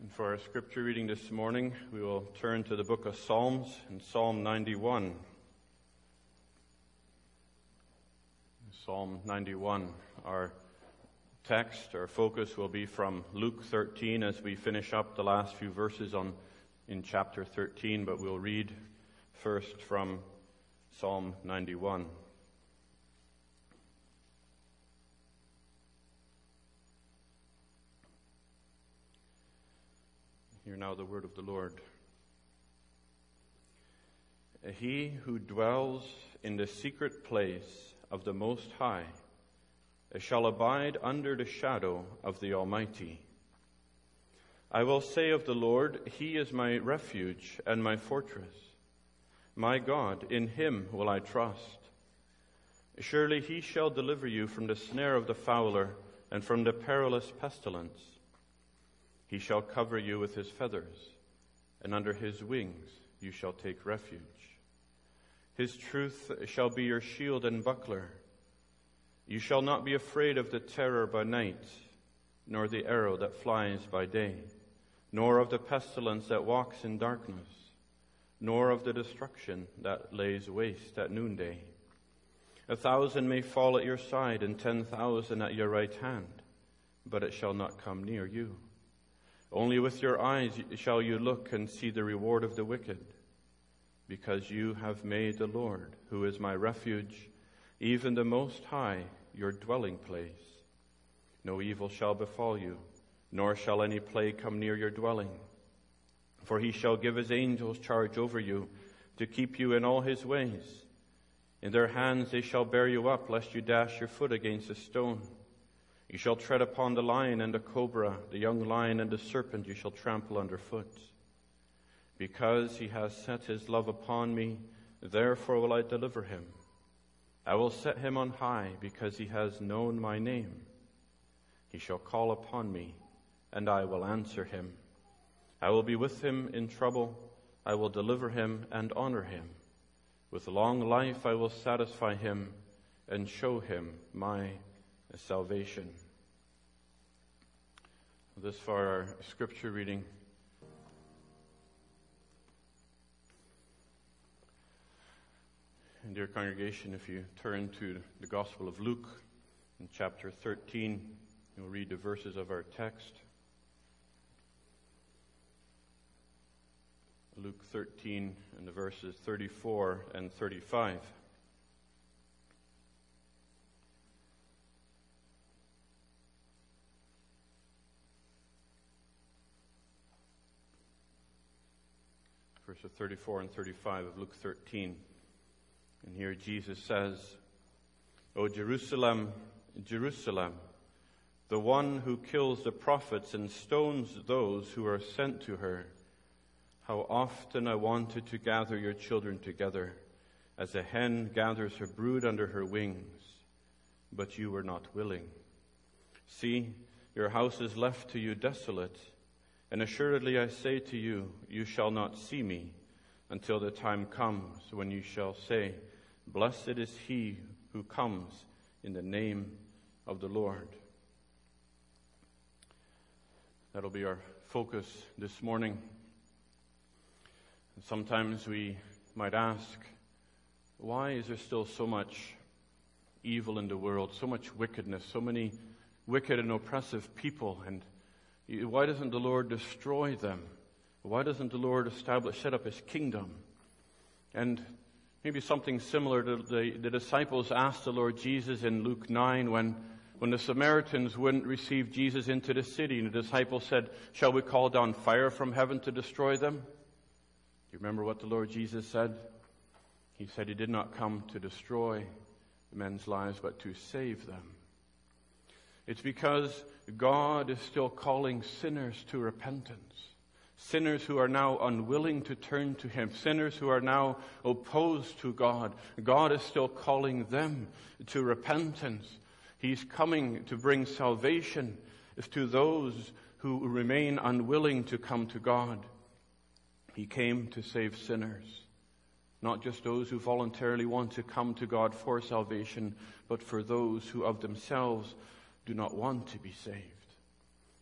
And for our scripture reading this morning, we will turn to the book of Psalms in Psalm 91. Psalm 91. Our text, our focus will be from Luke 13 as we finish up the last few verses on in chapter 13, but we'll read first from Psalm 91. Now the word of the Lord. He who dwells in the secret place of the Most High shall abide under the shadow of the Almighty. I will say of the Lord, He is my refuge and my fortress. My God, in Him will I trust. Surely He shall deliver you from the snare of the fowler and from the perilous pestilence. He shall cover you with his feathers, and under his wings you shall take refuge. His truth shall be your shield and buckler. You shall not be afraid of the terror by night, nor the arrow that flies by day, nor of the pestilence that walks in darkness, nor of the destruction that lays waste at noonday. A thousand may fall at your side and ten thousand at your right hand, but it shall not come near you. Only with your eyes shall you look and see the reward of the wicked, because you have made the Lord, who is my refuge, even the Most High, your dwelling place. No evil shall befall you, nor shall any plague come near your dwelling. For he shall give his angels charge over you, to keep you in all his ways. In their hands they shall bear you up, lest you dash your foot against a stone. You shall tread upon the lion and the cobra, the young lion and the serpent you shall trample underfoot. Because he has set his love upon me, therefore will I deliver him. I will set him on high because he has known my name. He shall call upon me and I will answer him. I will be with him in trouble. I will deliver him and honor him. With long life I will satisfy him and show him my salvation. This far, our scripture reading. And dear congregation, if you turn to the Gospel of Luke in chapter 13, you'll read the verses of our text. Luke 13 and the verses 34 and 35. Verses 34 and 35 of Luke 13. And here Jesus says, O Jerusalem, Jerusalem, the one who kills the prophets and stones those who are sent to her. How often I wanted to gather your children together as a hen gathers her brood under her wings, but you were not willing. See, your house is left to you desolate. And assuredly I say to you, you shall not see me until the time comes when you shall say, Blessed is he who comes in the name of the Lord. That'll be our focus this morning. And sometimes we might ask, why is there still so much evil in the world, so much wickedness, so many wicked and oppressive people and why doesn't the Lord destroy them? Why doesn't the Lord establish, set up His kingdom? And maybe something similar to the, the disciples asked the Lord Jesus in Luke 9 when, when the Samaritans wouldn't receive Jesus into the city and the disciples said, shall we call down fire from heaven to destroy them? Do you remember what the Lord Jesus said? He said he did not come to destroy men's lives, but to save them. It's because God is still calling sinners to repentance. Sinners who are now unwilling to turn to Him. Sinners who are now opposed to God. God is still calling them to repentance. He's coming to bring salvation to those who remain unwilling to come to God. He came to save sinners. Not just those who voluntarily want to come to God for salvation, but for those who of themselves do not want to be saved.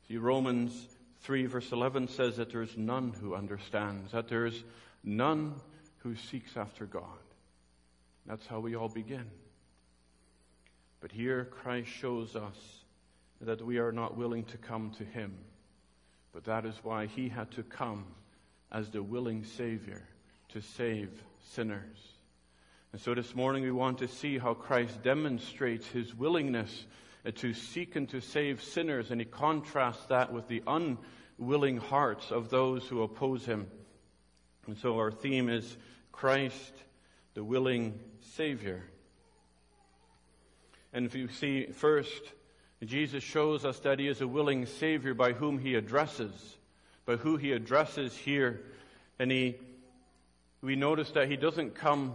See, Romans 3 verse 11 says that there is none who understands, that there is none who seeks after God. That's how we all begin. But here Christ shows us that we are not willing to come to Him. But that is why He had to come as the willing Savior to save sinners. And so this morning we want to see how Christ demonstrates His willingness to seek and to save sinners, and He contrasts that with the unwilling hearts of those who oppose Him. And so our theme is Christ, the willing Savior. And if you see first, Jesus shows us that he is a willing Savior by whom he addresses, by who he addresses here. And he, we notice that he doesn't come,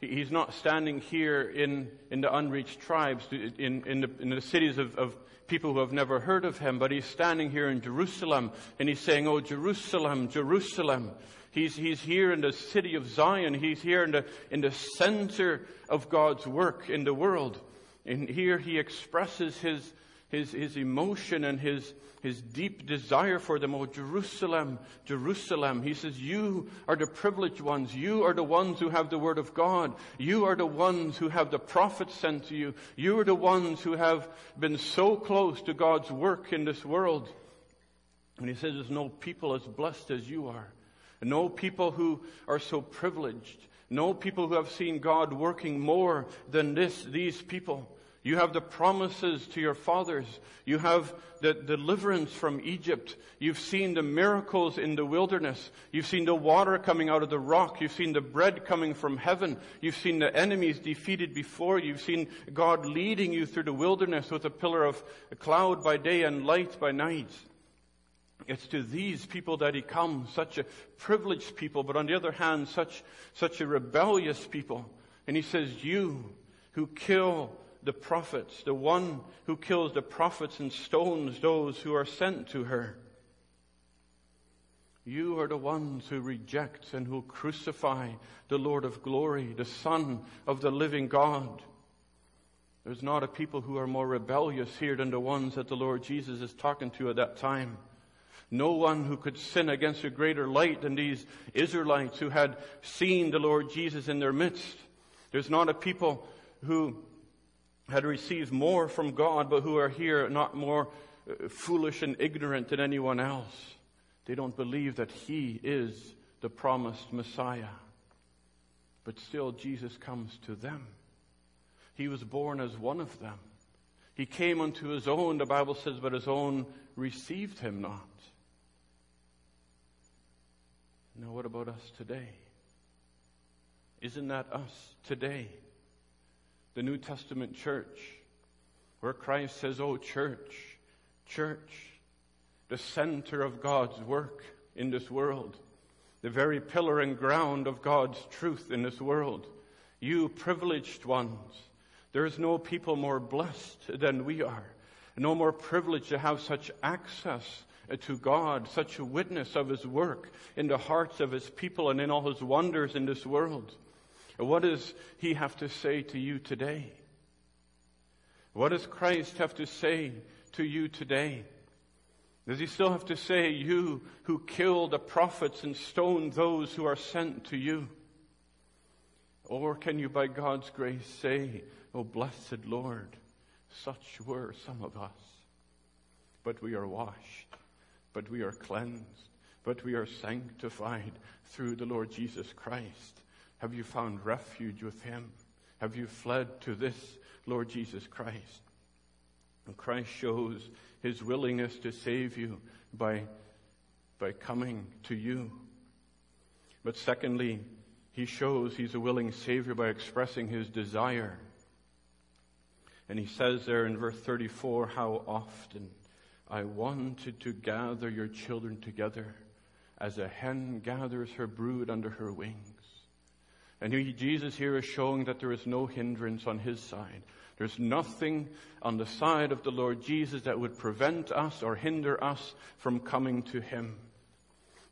he's not standing here in, in the unreached tribes, in, in, the, in the cities of, of people who have never heard of him, but he's standing here in Jerusalem and he's saying, Oh, Jerusalem, Jerusalem. He's, he's here in the city of Zion. He's here in the, in the center of God's work in the world. And here he expresses his, his, his emotion and his, his deep desire for them. Oh, Jerusalem, Jerusalem. He says, You are the privileged ones. You are the ones who have the Word of God. You are the ones who have the prophets sent to you. You are the ones who have been so close to God's work in this world. And he says, There's no people as blessed as you are. No people who are so privileged. No people who have seen God working more than this, these people. You have the promises to your fathers. You have the deliverance from Egypt. You've seen the miracles in the wilderness. You've seen the water coming out of the rock. You've seen the bread coming from heaven. You've seen the enemies defeated before you. You've seen God leading you through the wilderness with a pillar of cloud by day and light by night. It's to these people that he comes, such a privileged people, but on the other hand, such, such a rebellious people. And he says, you who kill the prophets, the one who kills the prophets and stones those who are sent to her. You are the ones who reject and who crucify the Lord of glory, the Son of the living God. There's not a people who are more rebellious here than the ones that the Lord Jesus is talking to at that time. No one who could sin against a greater light than these Israelites who had seen the Lord Jesus in their midst. There's not a people who had received more from God, but who are here not more uh, foolish and ignorant than anyone else. They don't believe that He is the promised Messiah. But still, Jesus comes to them. He was born as one of them. He came unto His own, the Bible says, but His own received Him not. Now, what about us today? Isn't that us today? The New Testament church, where Christ says, Oh, church, church, the center of God's work in this world, the very pillar and ground of God's truth in this world. You privileged ones, there is no people more blessed than we are, no more privileged to have such access to God, such a witness of His work in the hearts of His people and in all His wonders in this world. What does he have to say to you today? What does Christ have to say to you today? Does he still have to say, You who kill the prophets and stone those who are sent to you? Or can you, by God's grace, say, Oh, blessed Lord, such were some of us. But we are washed, but we are cleansed, but we are sanctified through the Lord Jesus Christ. Have you found refuge with Him? Have you fled to this Lord Jesus Christ? And Christ shows His willingness to save you by, by coming to you. But secondly, He shows He's a willing Savior by expressing His desire. And He says there in verse 34, How often I wanted to gather your children together as a hen gathers her brood under her wings. And Jesus here is showing that there is no hindrance on his side. There's nothing on the side of the Lord Jesus that would prevent us or hinder us from coming to him.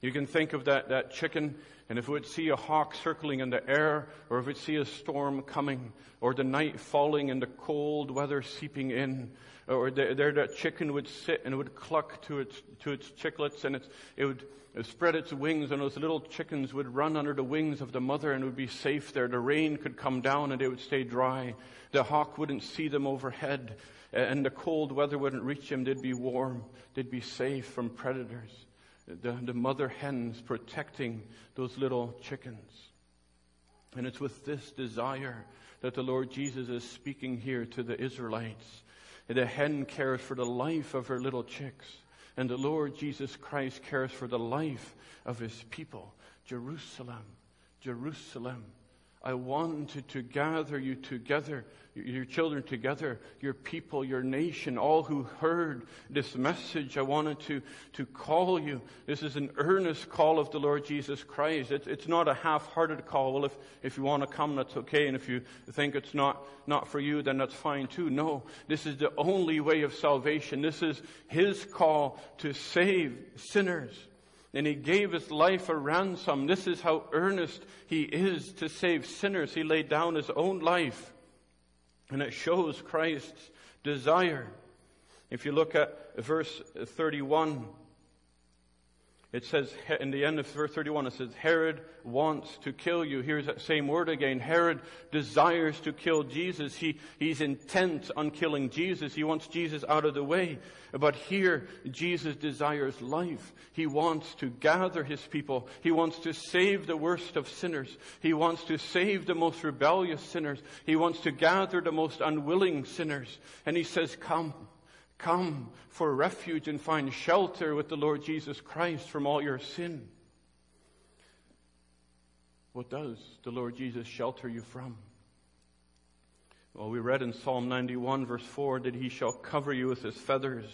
You can think of that, that chicken, and if it would see a hawk circling in the air, or if it see a storm coming, or the night falling and the cold weather seeping in, or there, that chicken would sit and it would cluck to its, to its chicklets and it would spread its wings and those little chickens would run under the wings of the mother and would be safe there. The rain could come down and they would stay dry. The hawk wouldn't see them overhead and the cold weather wouldn't reach them. They'd be warm. They'd be safe from predators. The, the mother hens protecting those little chickens. And it's with this desire that the Lord Jesus is speaking here to the Israelites. The hen cares for the life of her little chicks. And the Lord Jesus Christ cares for the life of his people. Jerusalem, Jerusalem. I wanted to gather you together your children together, your people, your nation, all who heard this message. I wanted to, to call you. This is an earnest call of the Lord Jesus Christ. It's, it's not a half-hearted call. Well, if, if you want to come, that's okay. And if you think it's not, not for you, then that's fine too. No, this is the only way of salvation. This is His call to save sinners. And he gave his life a ransom. This is how earnest he is to save sinners. He laid down his own life and it shows Christ's desire. If you look at verse 31, it says, in the end of verse 31, it says, Herod wants to kill you. Here's that same word again. Herod desires to kill Jesus. He, he's intent on killing Jesus. He wants Jesus out of the way. But here, Jesus desires life. He wants to gather his people. He wants to save the worst of sinners. He wants to save the most rebellious sinners. He wants to gather the most unwilling sinners. And he says, come. Come for refuge and find shelter with the Lord Jesus Christ from all your sin. What does the Lord Jesus shelter you from? Well, we read in Psalm 91 verse 4 that he shall cover you with his feathers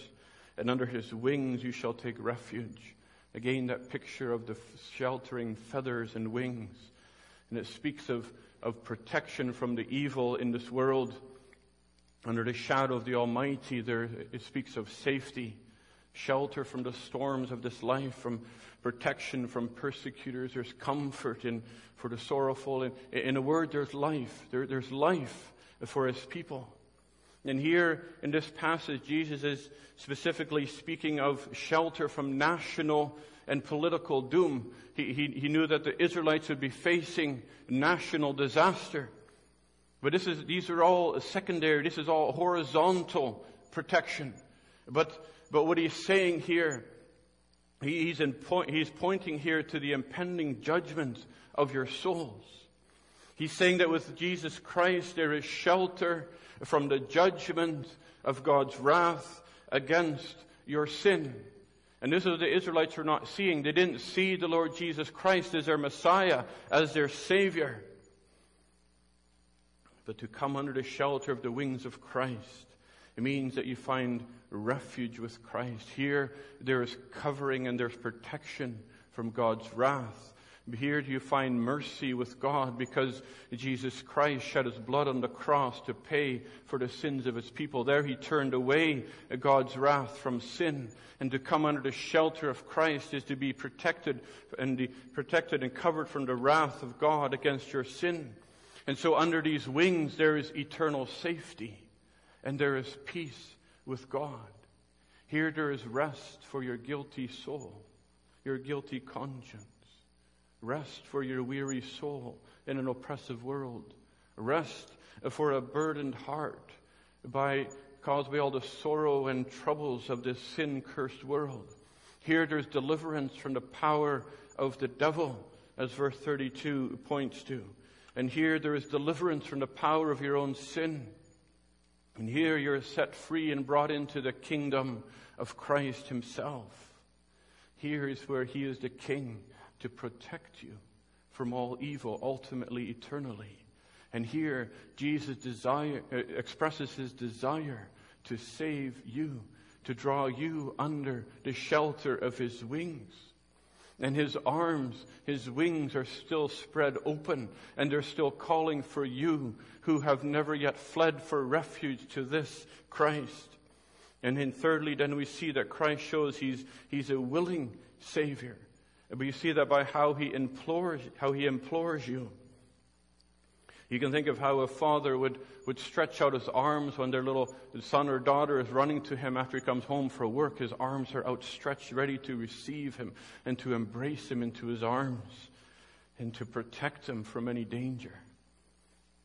and under his wings you shall take refuge. Again, that picture of the sheltering feathers and wings. And it speaks of, of protection from the evil in this world. Under the shadow of the Almighty, there, it speaks of safety, shelter from the storms of this life, from protection from persecutors. There's comfort in, for the sorrowful. In, in a word, there's life. There, there's life for His people. And here in this passage, Jesus is specifically speaking of shelter from national and political doom. He, he, he knew that the Israelites would be facing national disaster. But this is, these are all secondary. This is all horizontal protection. But, but what he's saying here, he, he's, in point, he's pointing here to the impending judgment of your souls. He's saying that with Jesus Christ there is shelter from the judgment of God's wrath against your sin. And this is what the Israelites were not seeing. They didn't see the Lord Jesus Christ as their Messiah, as their Savior but to come under the shelter of the wings of Christ. It means that you find refuge with Christ. Here, there is covering and there's protection from God's wrath. Here do you find mercy with God because Jesus Christ shed his blood on the cross to pay for the sins of his people. There he turned away God's wrath from sin. And to come under the shelter of Christ is to be protected and protected and covered from the wrath of God against your sin. And so under these wings there is eternal safety and there is peace with God. Here there is rest for your guilty soul, your guilty conscience. Rest for your weary soul in an oppressive world. Rest for a burdened heart by caused by all the sorrow and troubles of this sin cursed world. Here there's deliverance from the power of the devil, as verse 32 points to. And here there is deliverance from the power of your own sin. And here you're set free and brought into the kingdom of Christ Himself. Here is where He is the King to protect you from all evil, ultimately, eternally. And here Jesus desire, uh, expresses His desire to save you, to draw you under the shelter of His wings. And his arms, his wings are still spread open and they're still calling for you who have never yet fled for refuge to this Christ. And then thirdly, then we see that Christ shows he's, he's a willing Savior. But you see that by how he implores, how he implores you. You can think of how a father would, would stretch out his arms when their little son or daughter is running to him after he comes home for work. His arms are outstretched, ready to receive him and to embrace him into his arms and to protect him from any danger.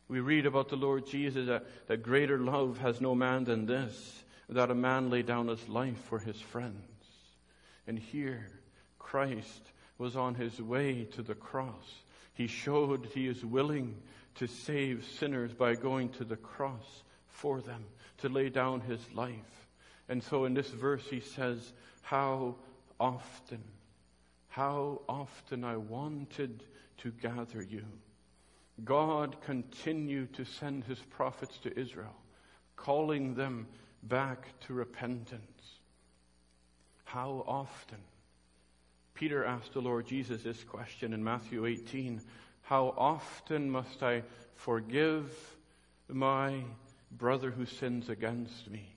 We read about the Lord Jesus that, that greater love has no man than this, that a man lay down his life for his friends. And here, Christ was on his way to the cross. He showed he is willing to save sinners by going to the cross for them, to lay down his life. And so in this verse he says, How often, how often I wanted to gather you. God continued to send his prophets to Israel, calling them back to repentance. How often? Peter asked the Lord Jesus this question in Matthew 18 how often must I forgive my brother who sins against me?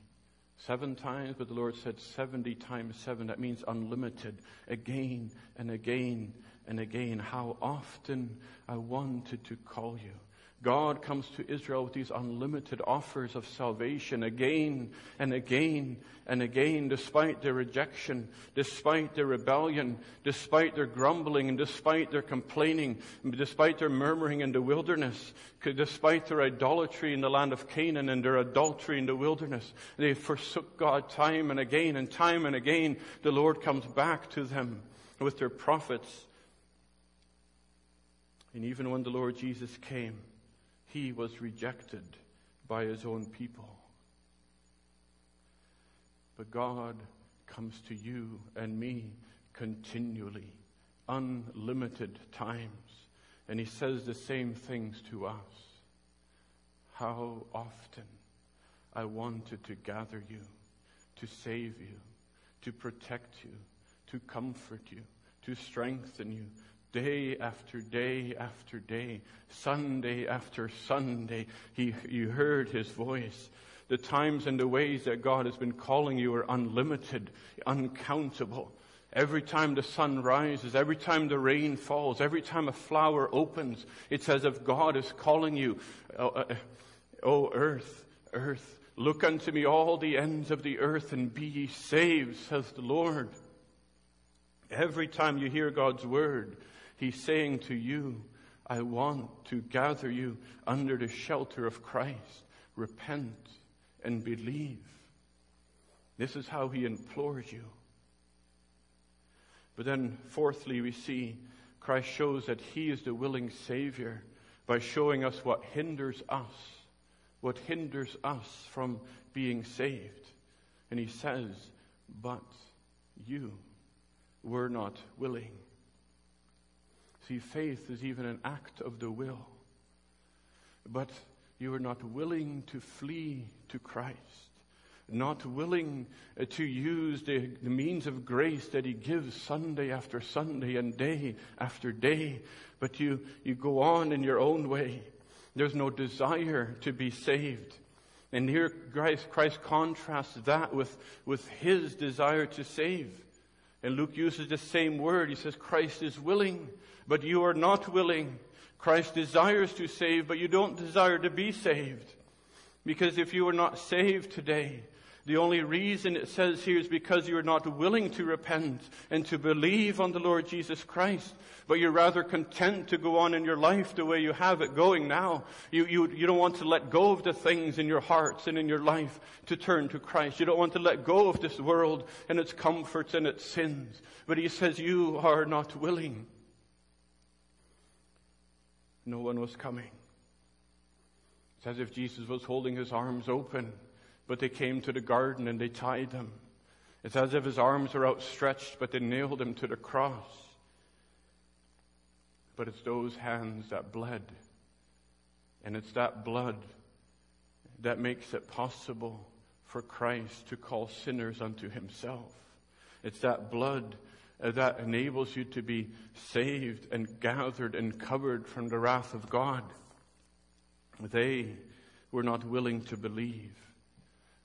Seven times, but the Lord said 70 times seven. That means unlimited. Again and again and again. How often I wanted to call you. God comes to Israel with these unlimited offers of salvation again and again and again, despite their rejection, despite their rebellion, despite their grumbling, and despite their complaining, despite their murmuring in the wilderness, despite their idolatry in the land of Canaan and their adultery in the wilderness. They forsook God time and again, and time and again, the Lord comes back to them with their prophets. And even when the Lord Jesus came, he was rejected by his own people. But God comes to you and me continually, unlimited times, and he says the same things to us. How often I wanted to gather you, to save you, to protect you, to comfort you, to strengthen you, Day after day after day, Sunday after Sunday, he, you heard his voice. The times and the ways that God has been calling you are unlimited, uncountable. Every time the sun rises, every time the rain falls, every time a flower opens, it's as if God is calling you, oh, uh, oh earth, earth, look unto me all the ends of the earth and be ye saved, says the Lord. Every time you hear God's word, He's saying to you, I want to gather you under the shelter of Christ. Repent and believe. This is how he implores you. But then, fourthly, we see Christ shows that he is the willing Savior by showing us what hinders us, what hinders us from being saved. And he says, But you were not willing. See, faith is even an act of the will. But you are not willing to flee to Christ, not willing uh, to use the, the means of grace that He gives Sunday after Sunday and day after day, but you, you go on in your own way. There's no desire to be saved. And here Christ, Christ contrasts that with, with His desire to save. And Luke uses the same word. He says, Christ is willing, but you are not willing. Christ desires to save, but you don't desire to be saved. Because if you are not saved today, the only reason it says here is because you are not willing to repent and to believe on the Lord Jesus Christ, but you're rather content to go on in your life the way you have it going now. You, you, you don't want to let go of the things in your hearts and in your life to turn to Christ. You don't want to let go of this world and its comforts and its sins. But he says you are not willing. No one was coming. It's as if Jesus was holding his arms open but they came to the garden and they tied him. It's as if his arms were outstretched, but they nailed him to the cross. But it's those hands that bled. And it's that blood that makes it possible for Christ to call sinners unto himself. It's that blood uh, that enables you to be saved and gathered and covered from the wrath of God. They were not willing to believe.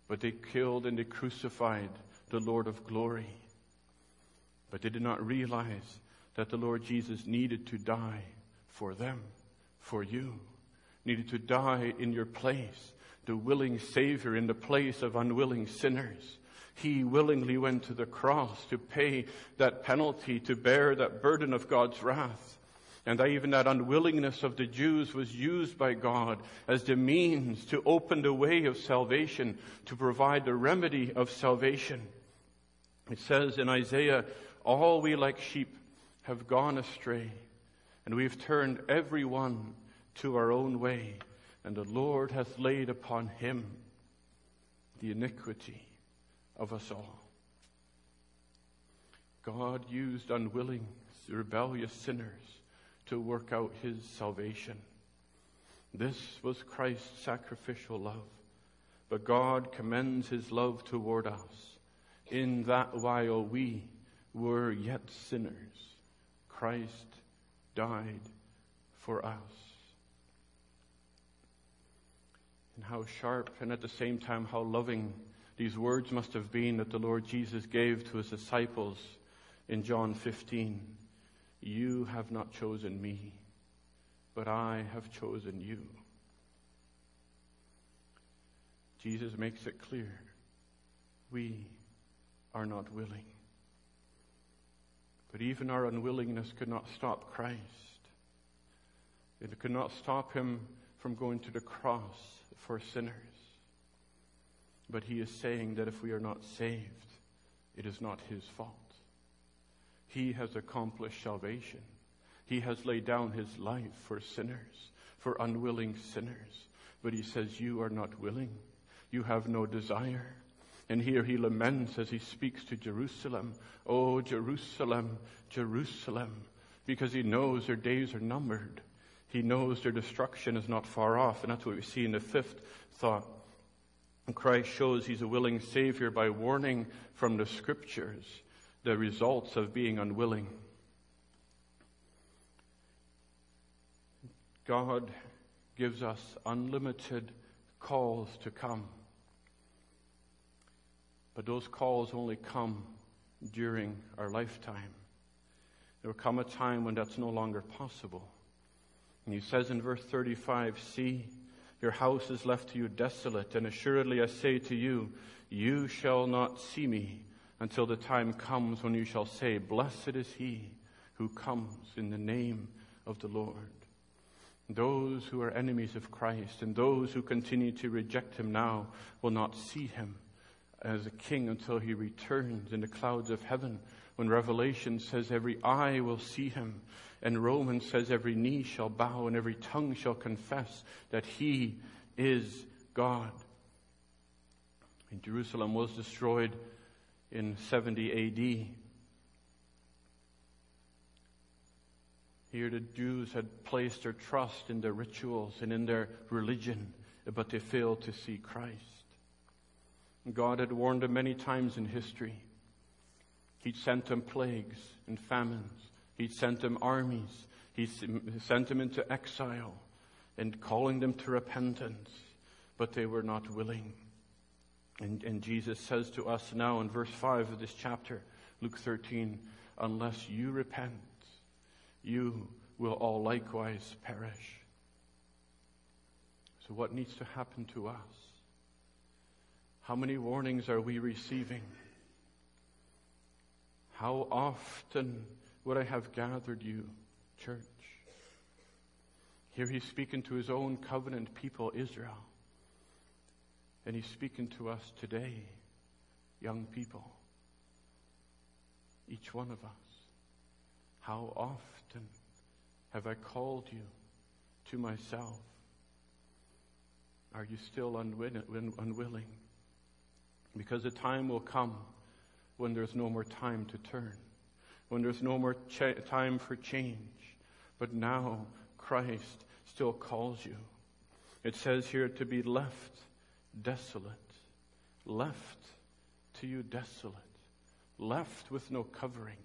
But they killed and they crucified the Lord of glory. But they did not realize that the Lord Jesus needed to die for them, for you, needed to die in your place, the willing Savior in the place of unwilling sinners. He willingly went to the cross to pay that penalty, to bear that burden of God's wrath. And that even that unwillingness of the Jews was used by God as the means to open the way of salvation, to provide the remedy of salvation. It says in Isaiah, all we like sheep have gone astray, and we've turned every one to our own way, and the Lord hath laid upon him the iniquity of us all. God used unwilling, rebellious sinners to work out his salvation. This was Christ's sacrificial love. But God commends his love toward us in that while we were yet sinners, Christ died for us. And how sharp and at the same time how loving these words must have been that the Lord Jesus gave to his disciples in John 15. You have not chosen me, but I have chosen you. Jesus makes it clear we are not willing. But even our unwillingness could not stop Christ. It could not stop him from going to the cross for sinners. But he is saying that if we are not saved, it is not his fault. He has accomplished salvation. He has laid down his life for sinners, for unwilling sinners. But he says, You are not willing. You have no desire. And here he laments as he speaks to Jerusalem, Oh, Jerusalem, Jerusalem, because he knows their days are numbered. He knows their destruction is not far off. And that's what we see in the fifth thought. And Christ shows he's a willing Savior by warning from the scriptures the results of being unwilling. God gives us unlimited calls to come. But those calls only come during our lifetime. There will come a time when that's no longer possible. And he says in verse 35, See, your house is left to you desolate, and assuredly I say to you, you shall not see me until the time comes when you shall say, Blessed is he who comes in the name of the Lord. Those who are enemies of Christ and those who continue to reject him now will not see him as a king until he returns in the clouds of heaven. When Revelation says every eye will see him, and Romans says every knee shall bow and every tongue shall confess that he is God. And Jerusalem was destroyed in 70 AD. Here the Jews had placed their trust in their rituals and in their religion, but they failed to see Christ. God had warned them many times in history. He'd sent them plagues and famines. He'd sent them armies. He sent them into exile and calling them to repentance, but they were not willing. And, and Jesus says to us now in verse 5 of this chapter, Luke 13, unless you repent, you will all likewise perish. So, what needs to happen to us? How many warnings are we receiving? How often would I have gathered you, church? Here he's speaking to his own covenant people, Israel. And he's speaking to us today, young people, each one of us. How often have I called you to myself? Are you still unwilling? Because the time will come when there's no more time to turn, when there's no more ch- time for change. But now Christ still calls you. It says here to be left desolate, left to you desolate, left with no covering,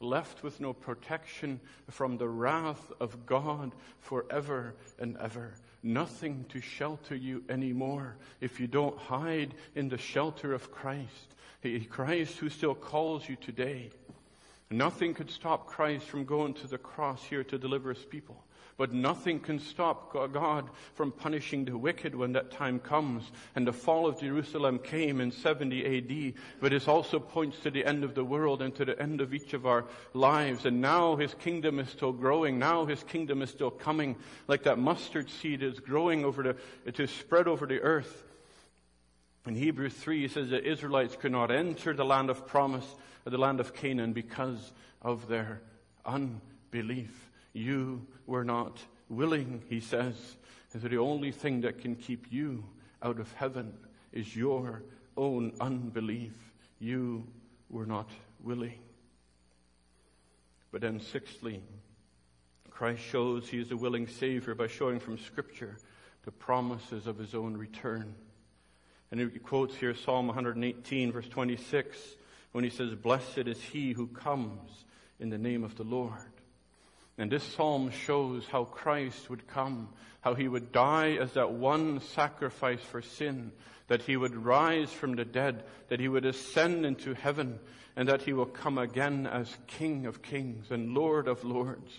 left with no protection from the wrath of God forever and ever. Nothing to shelter you anymore if you don't hide in the shelter of Christ. Christ who still calls you today. Nothing could stop Christ from going to the cross here to deliver his people. But nothing can stop God from punishing the wicked when that time comes. And the fall of Jerusalem came in 70 AD, but it also points to the end of the world and to the end of each of our lives. And now his kingdom is still growing. Now his kingdom is still coming like that mustard seed is growing over the, it is spread over the earth. In Hebrews 3, he says the Israelites could not enter the land of promise or the land of Canaan because of their unbelief. You were not willing, he says. So the only thing that can keep you out of heaven is your own unbelief. You were not willing. But then, sixthly, Christ shows he is a willing Savior by showing from Scripture the promises of his own return. And he quotes here Psalm 118, verse 26, when he says, Blessed is he who comes in the name of the Lord. And this psalm shows how Christ would come, how he would die as that one sacrifice for sin, that he would rise from the dead, that he would ascend into heaven, and that he will come again as King of kings and Lord of lords.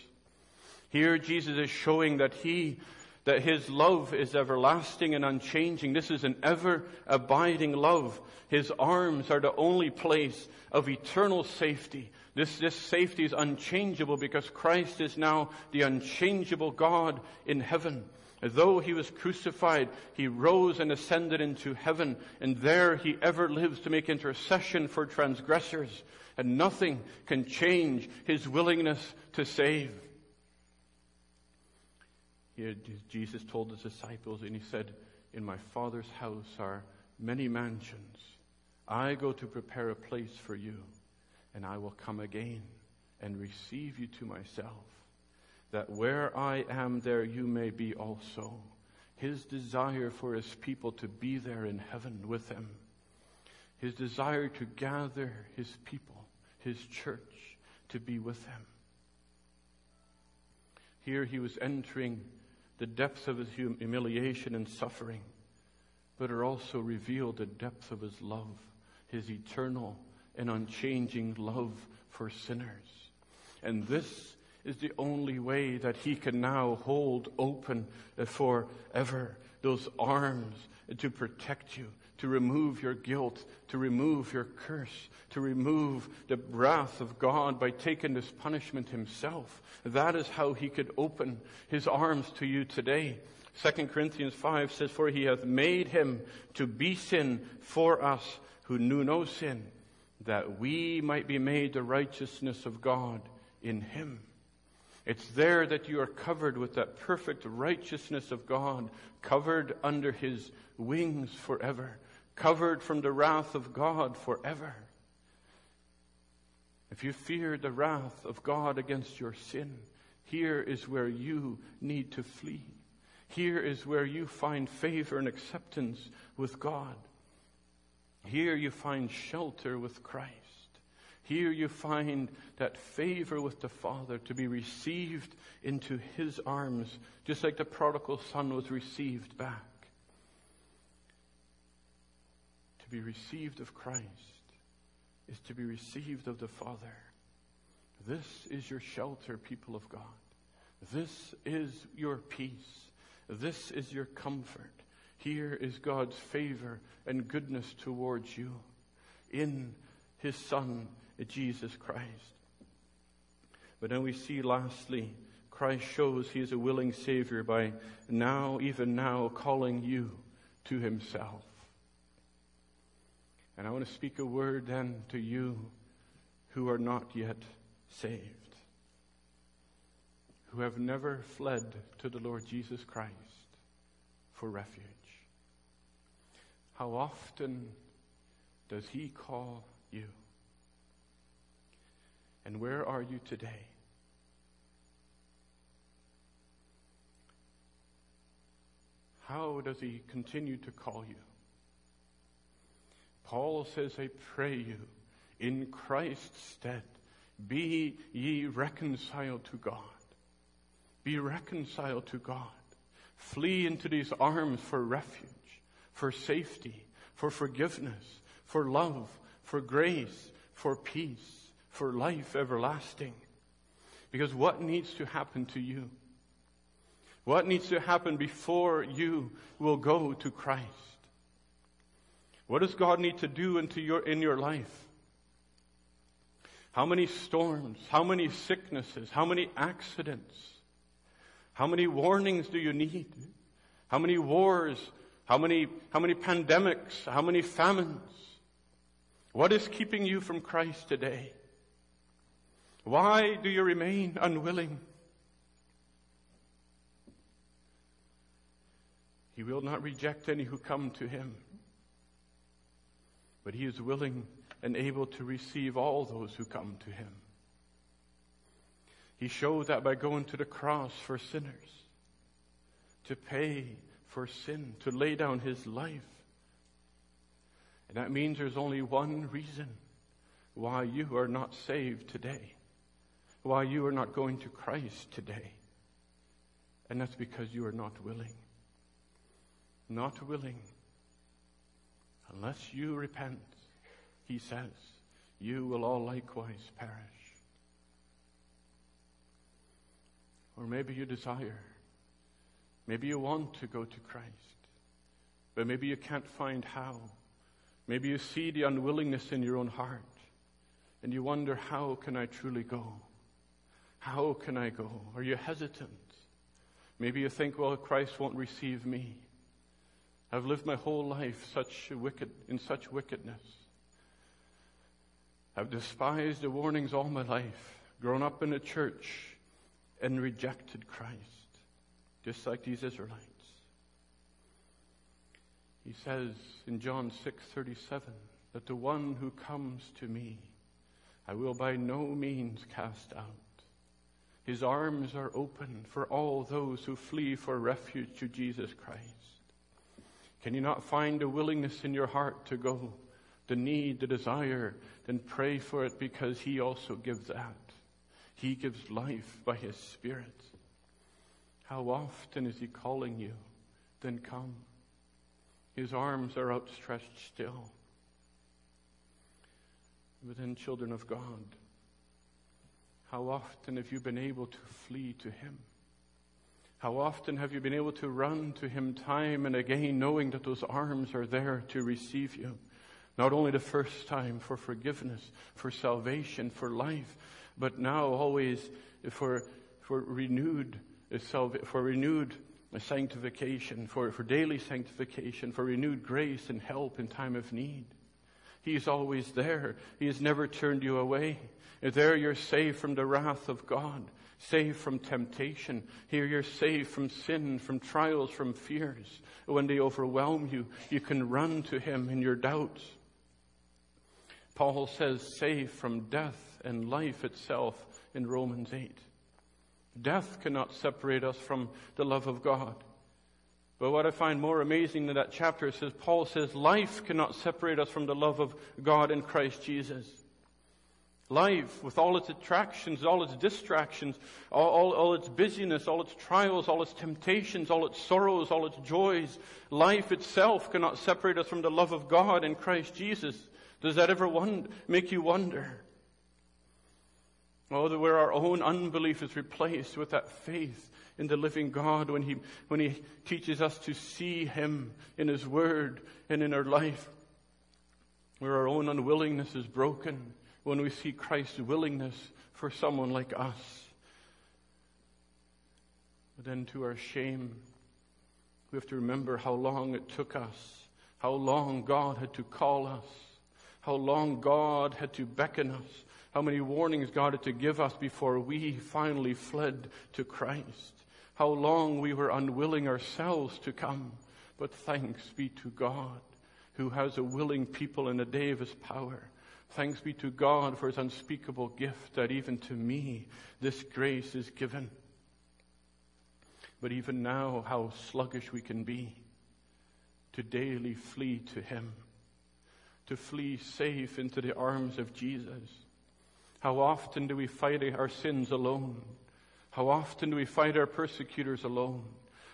Here Jesus is showing that he, that his love is everlasting and unchanging. This is an ever abiding love. His arms are the only place of eternal safety, this, this safety is unchangeable because Christ is now the unchangeable God in heaven. Though he was crucified, he rose and ascended into heaven, and there he ever lives to make intercession for transgressors, and nothing can change his willingness to save. Here, Jesus told his disciples, and he said, In my Father's house are many mansions. I go to prepare a place for you and I will come again and receive you to myself, that where I am, there you may be also. His desire for his people to be there in heaven with him. His desire to gather his people, his church, to be with him. Here he was entering the depths of his humiliation and suffering, but it also revealed the depth of his love, his eternal and unchanging love for sinners. And this is the only way that he can now hold open forever those arms to protect you, to remove your guilt, to remove your curse, to remove the wrath of God by taking this punishment himself. That is how he could open his arms to you today. 2 Corinthians 5 says, For he hath made him to be sin for us who knew no sin that we might be made the righteousness of God in Him. It's there that you are covered with that perfect righteousness of God, covered under His wings forever, covered from the wrath of God forever. If you fear the wrath of God against your sin, here is where you need to flee. Here is where you find favor and acceptance with God. Here you find shelter with Christ. Here you find that favor with the Father to be received into His arms, just like the prodigal son was received back. To be received of Christ is to be received of the Father. This is your shelter, people of God. This is your peace. This is your comfort. Here is God's favor and goodness towards you in His Son, Jesus Christ. But then we see lastly, Christ shows He is a willing Savior by now, even now, calling you to Himself. And I want to speak a word then to you who are not yet saved, who have never fled to the Lord Jesus Christ for refuge. How often does He call you? And where are you today? How does He continue to call you? Paul says, I pray you, in Christ's stead, be ye reconciled to God. Be reconciled to God. Flee into these arms for refuge for safety, for forgiveness, for love, for grace, for peace, for life everlasting. Because what needs to happen to you? What needs to happen before you will go to Christ? What does God need to do into your, in your life? How many storms? How many sicknesses? How many accidents? How many warnings do you need? How many wars? How many, how many pandemics? How many famines? What is keeping you from Christ today? Why do you remain unwilling? He will not reject any who come to him, but he is willing and able to receive all those who come to him. He showed that by going to the cross for sinners, to pay for sin, to lay down his life. And that means there's only one reason why you are not saved today, why you are not going to Christ today. And that's because you are not willing. Not willing. Unless you repent he says, you will all likewise perish. Or maybe you desire, maybe you want to go to Christ, but maybe you can't find how. Maybe you see the unwillingness in your own heart, and you wonder, how can I truly go? How can I go? Are you hesitant? Maybe you think, well, Christ won't receive me. I've lived my whole life such wicked, in such wickedness. I've despised the warnings all my life, grown up in a church and rejected Christ, just like these Israelites. He says in John 6:37 that the one who comes to me I will by no means cast out. His arms are open for all those who flee for refuge to Jesus Christ. Can you not find a willingness in your heart to go? the need, the desire, then pray for it because He also gives that. He gives life by His Spirit. How often is He calling you? Then come. His arms are outstretched still. But then, children of God, how often have you been able to flee to Him? How often have you been able to run to Him time and again, knowing that those arms are there to receive you? Not only the first time for forgiveness, for salvation, for life, but now always for, for renewed for renewed sanctification, for, for daily sanctification, for renewed grace and help in time of need. He is always there. He has never turned you away. There you're saved from the wrath of God, saved from temptation. Here you're saved from sin, from trials, from fears. When they overwhelm you, you can run to Him in your doubts. Paul says, saved from death and life itself in Romans 8. Death cannot separate us from the love of God. But what I find more amazing in that chapter is Paul says life cannot separate us from the love of God in Christ Jesus. Life, with all its attractions, all its distractions, all, all, all, its busyness, all its trials, all its temptations, all its sorrows, all its joys, life itself cannot separate us from the love of God in Christ Jesus. Does that ever make you wonder? Oh, that where our own unbelief is replaced with that faith in the living God when He, when He teaches us to see Him in His Word and in our life. Where our own unwillingness is broken when we see Christ's willingness for someone like us. But then to our shame, we have to remember how long it took us, how long God had to call us how long God had to beckon us, how many warnings God had to give us before we finally fled to Christ, how long we were unwilling ourselves to come. But thanks be to God who has a willing people in the day of his power. Thanks be to God for his unspeakable gift that even to me this grace is given. But even now, how sluggish we can be to daily flee to him to flee safe into the arms of Jesus. How often do we fight our sins alone? How often do we fight our persecutors alone?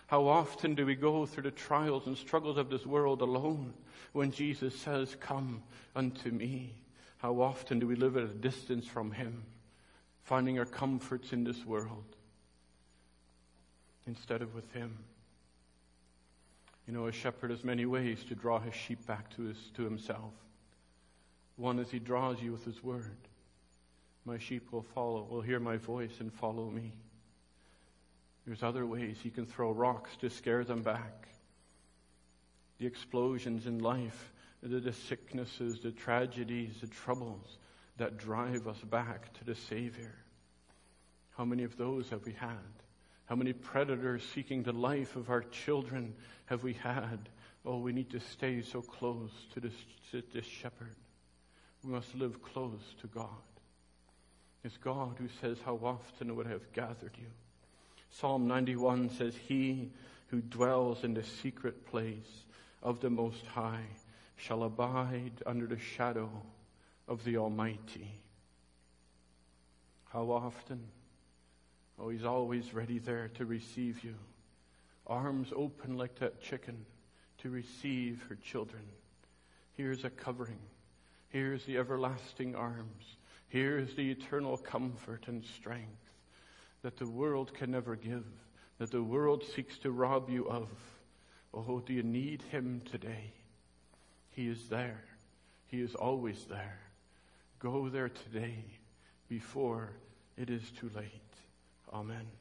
How often do we go through the trials and struggles of this world alone when Jesus says, Come unto me? How often do we live at a distance from Him, finding our comforts in this world instead of with Him? You know, a shepherd has many ways to draw his sheep back to, his, to himself. One is he draws you with his word. My sheep will follow, will hear my voice and follow me. There's other ways he can throw rocks to scare them back. The explosions in life, the, the sicknesses, the tragedies, the troubles that drive us back to the Savior. How many of those have we had? How many predators seeking the life of our children have we had? Oh, we need to stay so close to this, to this shepherd. We must live close to God. It's God who says, How often would I have gathered you? Psalm 91 says, He who dwells in the secret place of the Most High shall abide under the shadow of the Almighty. How often? Oh, He's always ready there to receive you. Arms open like that chicken to receive her children. Here's a covering. Here's the everlasting arms. Here's the eternal comfort and strength that the world can never give, that the world seeks to rob you of. Oh, do you need Him today? He is there. He is always there. Go there today before it is too late. Amen.